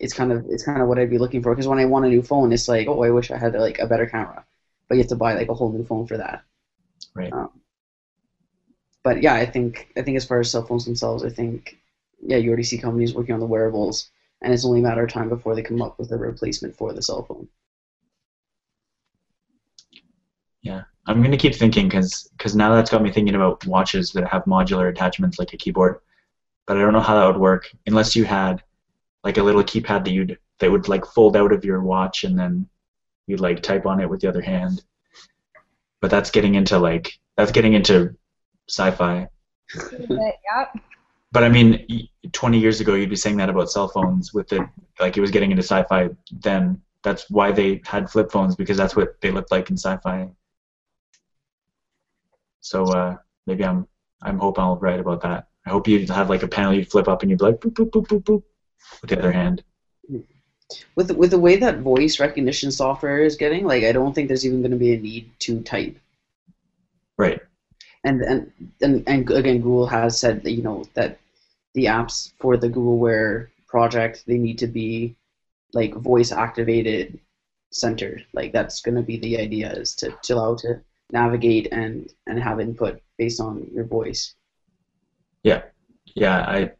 it's kind of it's kind of what I'd be looking for. Because when I want a new phone, it's like, oh, I wish I had like a better camera, but you have to buy like a whole new phone for that. Right. Um, but yeah, I think I think as far as cell phones themselves, I think yeah, you already see companies working on the wearables, and it's only a matter of time before they come up with a replacement for the cell phone. Yeah, I'm gonna keep thinking because now that's got me thinking about watches that have modular attachments like a keyboard, but I don't know how that would work unless you had like a little keypad that you'd that would like fold out of your watch and then you'd like type on it with the other hand. But that's getting into like that's getting into sci-fi. yep. But I mean, 20 years ago, you'd be saying that about cell phones with it, like it was getting into sci-fi then. That's why they had flip phones because that's what they looked like in sci-fi. So uh, maybe I'm I'm hoping I'll write about that. I hope you have like a panel you flip up and you'd be like boop boop boop boop boop with the other hand. With with the way that voice recognition software is getting, like I don't think there's even going to be a need to type. Right. And and and and again, Google has said that you know that the apps for the Google Wear project they need to be like voice activated centered. Like that's going to be the idea is to to allow to navigate and and have input based on your voice. Yeah, yeah, I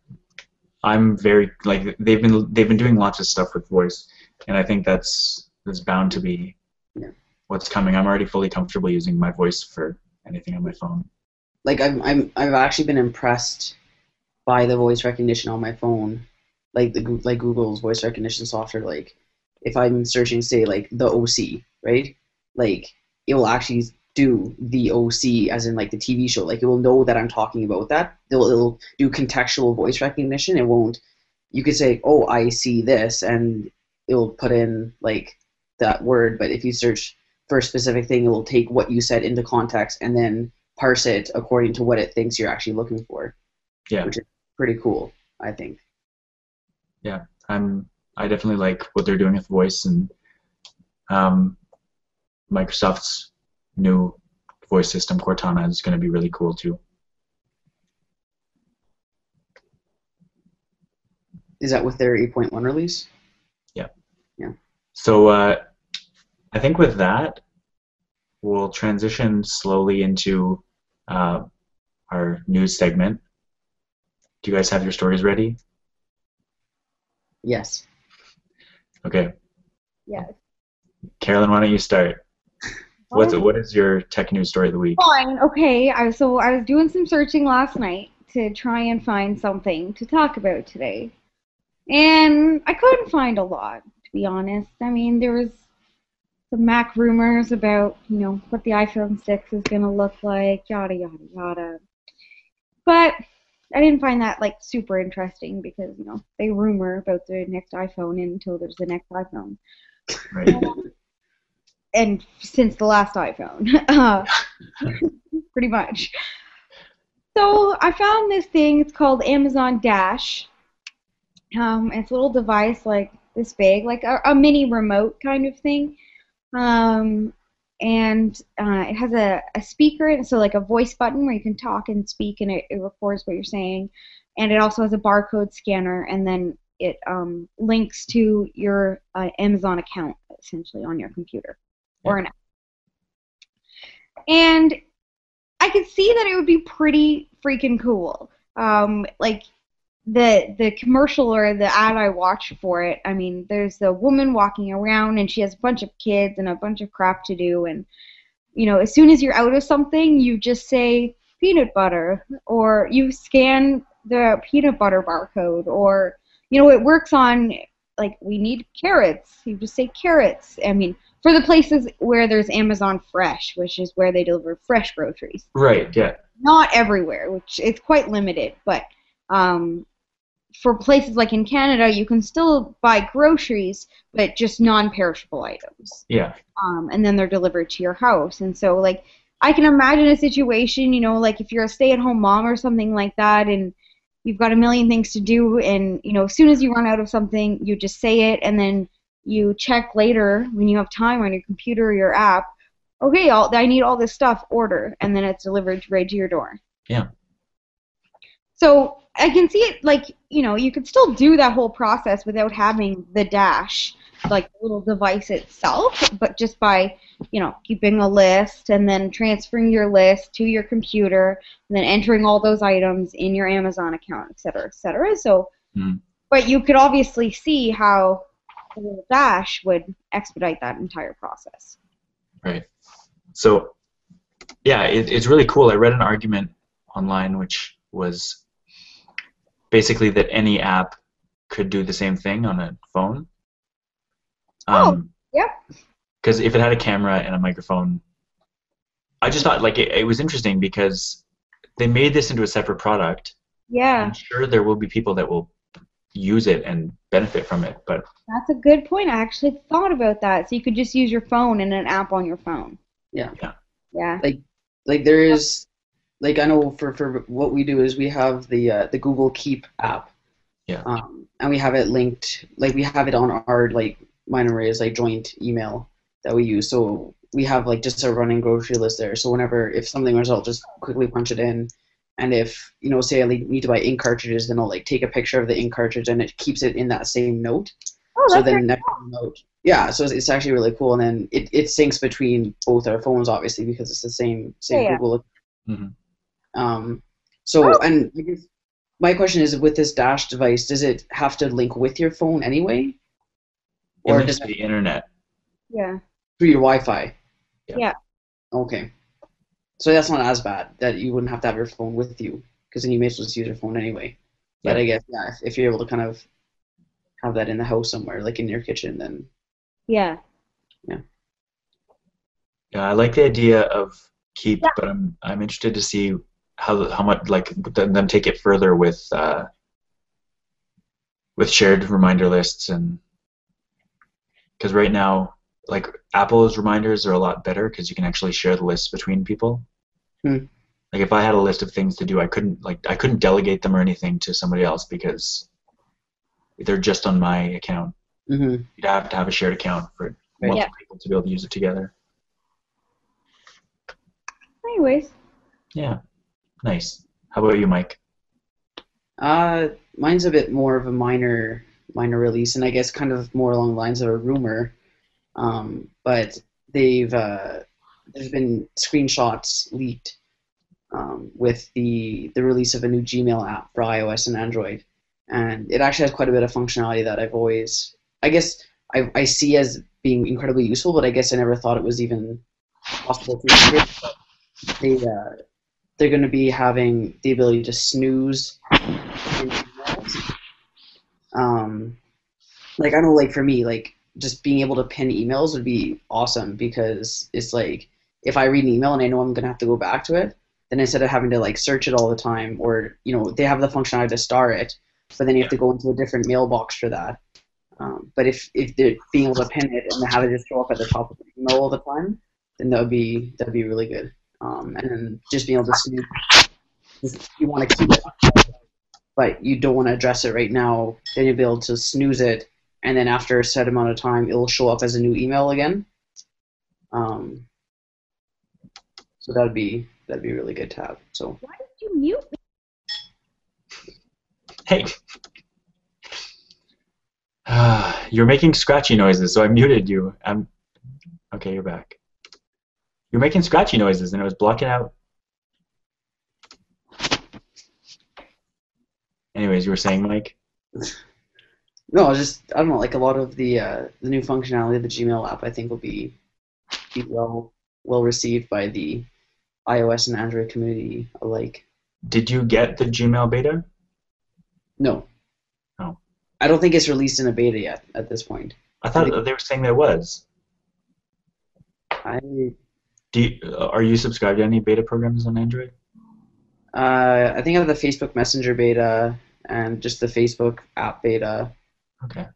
I'm very like they've been they've been doing lots of stuff with voice, and I think that's that's bound to be Yeah. what's coming. I'm already fully comfortable using my voice for anything on my phone. like I'm I'm I've actually been impressed by the voice recognition on my phone, like the like Google's voice recognition software. Like if I'm searching, say like the OC, right? Like it will actually do the OC as in like the TV show. Like it will know that I'm talking about that. It'll, it'll do contextual voice recognition. It won't. You could say, "Oh, I see this," and it'll put in like that word. But if you search for a specific thing, it will take what you said into context and then parse it according to what it thinks you're actually looking for. Yeah. Which is pretty cool, I think. Yeah, I'm I definitely like what they're doing with voice and um, Microsoft's new voice system Cortana is going to be really cool too. Is that with their 8.1 release? Yeah. Yeah. So uh, I think with that, we'll transition slowly into uh, our news segment. Do you guys have your stories ready? Yes. Okay, Yes. Carolyn, why don't you start? What's what is your tech news story of the week? Fine. Okay. I so I was doing some searching last night to try and find something to talk about today, and I couldn't find a lot. To be honest, I mean there was some Mac rumors about you know what the iPhone 6 is gonna look like, yada yada yada. But I didn't find that like super interesting because you know they rumor about the next iPhone until there's the next iPhone. Right. Um, and since the last iPhone, uh, pretty much. So I found this thing. It's called Amazon Dash. Um, it's a little device like this big, like a, a mini remote kind of thing. Um, and uh, it has a, a speaker, and so like a voice button where you can talk and speak, and it, it records what you're saying. And it also has a barcode scanner, and then it um, links to your uh, Amazon account essentially on your computer And I could see that it would be pretty freaking cool. Um, like the the commercial or the ad I watched for it. I mean, there's a woman walking around and she has a bunch of kids and a bunch of crap to do, and you know, as soon as you're out of something, you just say peanut butter or you scan the peanut butter barcode or you know, it works on like we need carrots. You just say carrots. I mean, for the places where there's Amazon Fresh, which is where they deliver fresh groceries. Right. Yeah. Not everywhere, which it's quite limited, but um, for places like in Canada, you can still buy groceries, but just non-perishable items Yeah. um, and then they're delivered to your house. And so, like, I can imagine a situation, you know, like if you're a stay-at-home mom or something like that, and you've got a million things to do, and you know, as soon as you run out of something, you just say it, and then you check later when you have time on your computer or your app. Okay, all, I need all this stuff. Order, and then it's delivered right to your door. Yeah. So I can see it like you know you could still do that whole process without having the dash, like the little device itself, but just by you know keeping a list and then transferring your list to your computer and then entering all those items in your Amazon account, et cetera, et cetera. So, Mhm. but you could obviously see how dash would expedite that entire process. Right. So, yeah, it, it's really cool. I read an argument online which was basically that any app could do the same thing on a phone. Oh, um, yep. Because if it had a camera and a microphone, I just thought like it, it was interesting because they made this into a separate product. Yeah, I'm sure there will be people that will use it and benefit from it, but that's a good point. I actually thought about that. So you could just use your phone and an app on your phone. Yeah. Yeah. Yeah. like like there is like I know for for what we do is we have the uh, the Google Keep app. Yeah. Um, and we have it linked like we have it on our like mine and Ray's like joint email that we use. So we have like just a running grocery list there. So whenever if something was, I'll just quickly punch it in. And if you know, say I need to buy ink cartridges, then I'll like take a picture of the ink cartridge, and it keeps it in that same note. Oh, so then very next note, yeah. So it's, it's actually really cool, and then it, it syncs between both our phones, obviously, because it's the same same Yeah, yeah. Google. Mhm. Um, so Oh. and I guess my question is, with this Dash device, does it have to link with your phone anyway, or links does to it the internet. yeah. through your Wi-Fi? Yeah. Yeah. Okay. So that's not as bad that you wouldn't have to have your phone with you because then you may as well just use your phone anyway. But Yeah. I guess yeah, if, if you're able to kind of have that in the house somewhere, like in your kitchen, then Yeah. Yeah, Yeah, I like the idea of keep, Yeah. but I'm I'm interested to see how how much like them them take it further with uh, with shared reminder lists and because right now like Apple's reminders are a lot better because you can actually share the lists between people. Hmm. Like if I had a list of things to do, I couldn't like I couldn't delegate them or anything to somebody else because they're just on my account. hmm You'd have to have a shared account for Right. multiple people to be able to use it together. Anyways. Yeah, nice. How about you, Mike? Uh, mine's a bit more of a minor minor release, and I guess kind of more along the lines of a rumor. Um, but they've uh, there's been screenshots leaked um, with the the release of a new Gmail app for iOS and Android, and it actually has quite a bit of functionality that I've always, I guess, I, I see as being incredibly useful, but I guess I never thought it was even possible to use. But they uh, they're going to be having the ability to snooze. Um, like I know, like for me, like just being able to pin emails would be awesome because it's like if I read an email and I know I'm gonna have to go back to it, then instead of having to like search it all the time, or you know, they have the functionality to star it, but then you have to go into a different mailbox for that. Um, but if if they're being able to pin it and have it just show up at the top of the email all the time, then that would be that'd be really good. Um, and then just being able to just- you want to keep it, but you don't want to address it right now. Then you'll be able to snooze it, and then after a set amount of time, it'll show up as a new email again. Um, so that'd be that'd be really good to have. So Why did you mute me? Hey. You're making scratchy noises, so I muted you. I'm okay. You're back. You're making scratchy noises, and it was blocking out. Anyways, you were saying, Mike. no, it's just I don't know, like a lot of the uh, the new functionality of the Gmail app, I think will be be well well received by the iOS and Android community alike. Did you get the Gmail beta? No. Oh. I don't think it's released in a beta yet at this point. I thought I they were saying there was. I Do you, are you subscribed to any beta programs on Android? uh, I think I have the Facebook Messenger beta and just the Facebook app beta, Okay.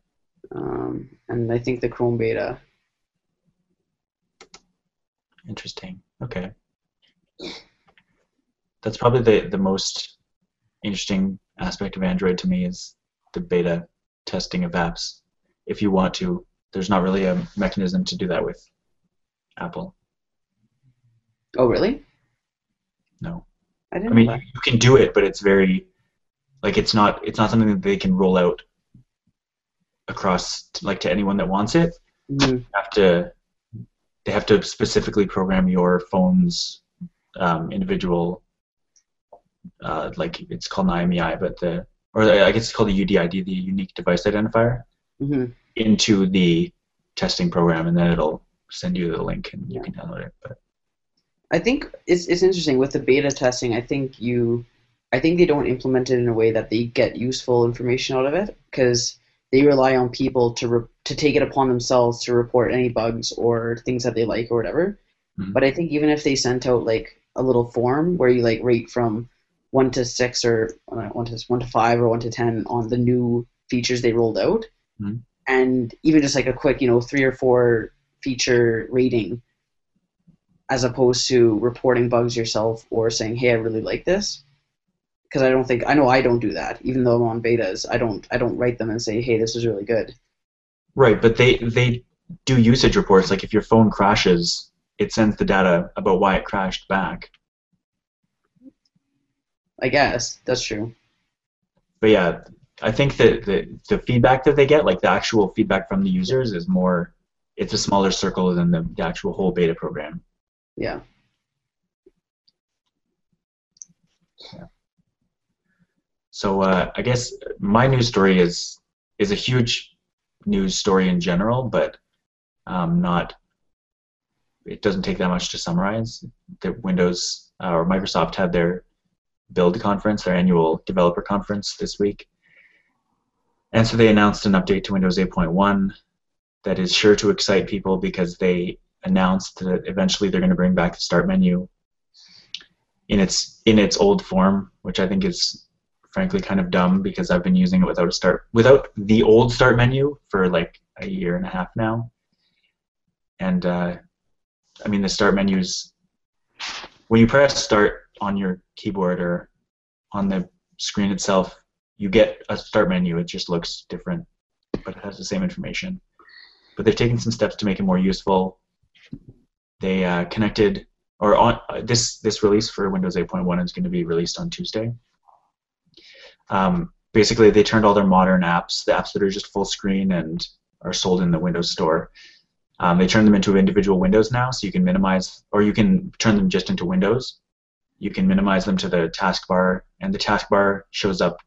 um, and I think the Chrome beta. Interesting. Okay. That's probably the, the most interesting aspect of Android to me is the beta testing of apps. If you want to, there's not really a mechanism to do that with Apple. Oh, really? No. I didn't I mean, you can do it, but it's very like it's not it's not something that they can roll out across like to anyone that wants it. Mhm. You have to they have to specifically program your phone's um, individual uh, like it's called an IMEI, but the or I guess it's called the UDID, the unique device identifier, Mhm. into the testing program, and then it'll send you the link and you can download it. But I think it's it's interesting with the beta testing. I think you, I think they don't implement it in a way that they get useful information out of it because they rely on people to re- to take it upon themselves to report any bugs or things that they like or whatever. Mhm. But I think even if they sent out like a little form where you like rate from one to six or uh, one to one to five or one to ten on the new features they rolled out, Mhm. and even just like a quick you know three or four feature rating as opposed to reporting bugs yourself or saying, "Hey, I really like this." Because I don't think I know I don't do that. Even though I'm on betas, I don't I don't write them and say, "Hey, this is really good." right, but they they do usage reports. Like if your phone crashes, it sends the data about why it crashed back. I guess that's true. But yeah, I think that the the feedback that they get, like the actual feedback from the users, is more. It's a smaller circle than the, the actual whole beta program. Yeah. yeah. So uh, I guess my news story is is a huge news story in general, but um, not. It doesn't take that much to summarize. The Windows uh, or Microsoft had their build conference, their annual developer conference this week, and so they announced an update to Windows 8.1 that is sure to excite people because they announced that eventually they're going to bring back the start menu in its in its old form, which I think is frankly kind of dumb because I've been using it without a start without the old start menu for like a year and a half now. And uh, I mean the start menu is when you press start on your keyboard or on the screen itself, you get a start menu. It just looks different, but it has the same information. But they've taken some steps to make it more useful. They uh, connected or on uh, this this release for Windows 8.1 is going to be released on Tuesday. Um, basically, they turned all their modern apps, the apps that are just full screen and are sold in the Windows Store, um, they turn them into individual windows now, so you can minimize, or you can turn them just into windows. You can minimize them to the taskbar, and the taskbar shows up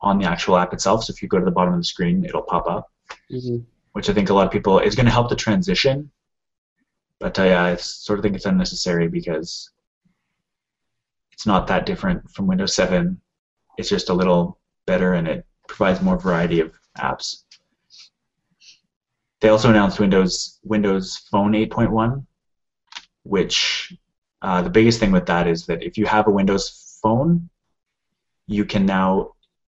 on the actual app itself. So if you go to the bottom of the screen, it'll pop up hmm which I think a lot of people is going to help the transition. But uh, yeah, I sort of think it's unnecessary because it's not that different from Windows 7. It's just a little better and it provides more variety of apps. They also announced Windows Windows Phone 8.1, which uh, the biggest thing with that is that if you have a Windows Phone, you can now,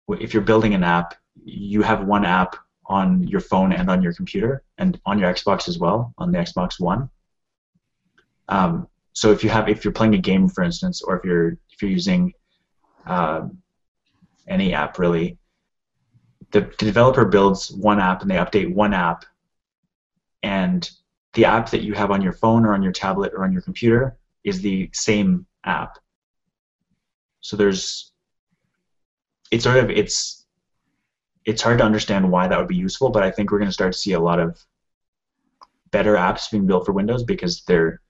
if you're building an app, you have one app on your phone and on your computer and on your Xbox as well on the Xbox One. Um, so if you have if you're playing a game, for instance, or if you're if you're using um, any app really, the, the developer builds one app and they update one app, and the app that you have on your phone or on your tablet or on your computer is the same app. So there's it's sort of it's it's hard to understand why that would be useful, but I think we're going to start to see a lot of better apps being built for Windows because they're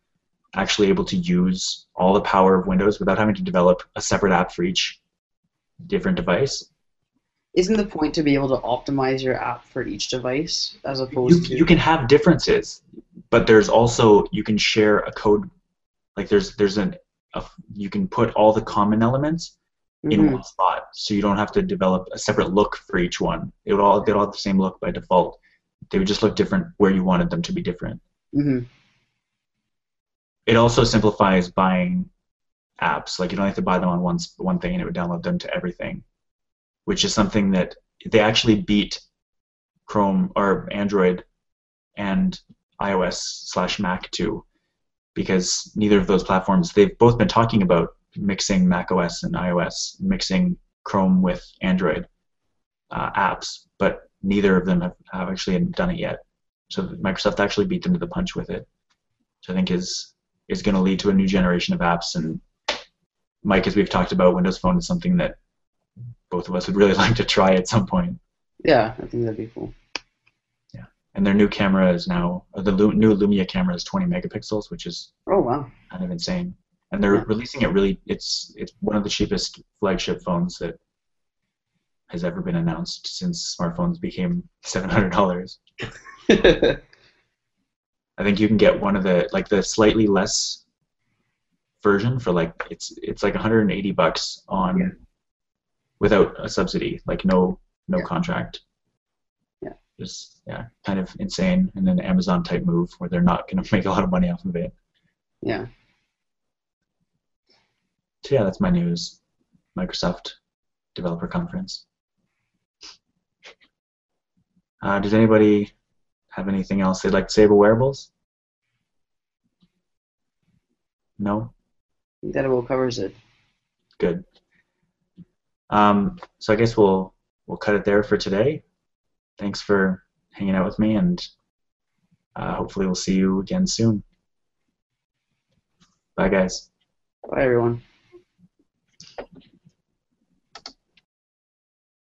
actually able to use all the power of Windows without having to develop a separate app for each different device. Isn't the point to be able to optimize your app for each device as You, opposed to you can have differences, but there's also you can share a code like there's there's an a, you can put all the common elements in Mhm. one spot, so you don't have to develop a separate look for each one. It would all they'd all have the same look by default. They would just look different where you wanted them to be different. Mhm. It also simplifies buying apps. Like you don't have to buy them on one one thing, and it would download them to everything, which is something that they actually beat Chrome or Android and iOS slash Mac to, because neither of those platforms they've both been talking about mixing Mac OS and iOS, mixing Chrome with Android uh, apps, but neither of them have, have actually done it yet. So Microsoft actually beat them to the punch with it, which I think is is going to lead to a new generation of apps. And Mike, as we've talked about, Windows Phone is something that both of us would really like to try at some point. Yeah, I think that'd be cool. Yeah, and their new camera is now uh, the new Lumia camera is 20 megapixels, which is Oh wow. kind of insane. And they're Yeah. releasing it really. It's it's one of the cheapest flagship phones that has ever been announced since smartphones became seven hundred dollars. I think you can get one of the like the slightly less version for like it's it's like 180 bucks on Yeah. Without a subsidy, like no no Yeah. contract. Yeah. Just yeah, kind of insane, and an Amazon type move where they're not going to make a lot of money off of it. yeah. So yeah, that's my news. Microsoft Developer Conference. Uh, does anybody have anything else they'd like to say about wearables? No? I think that about covers it. Good. Um, so I guess we'll we'll cut it there for today. Thanks for hanging out with me, and uh, hopefully we'll see you again soon. Bye, guys. Bye, everyone.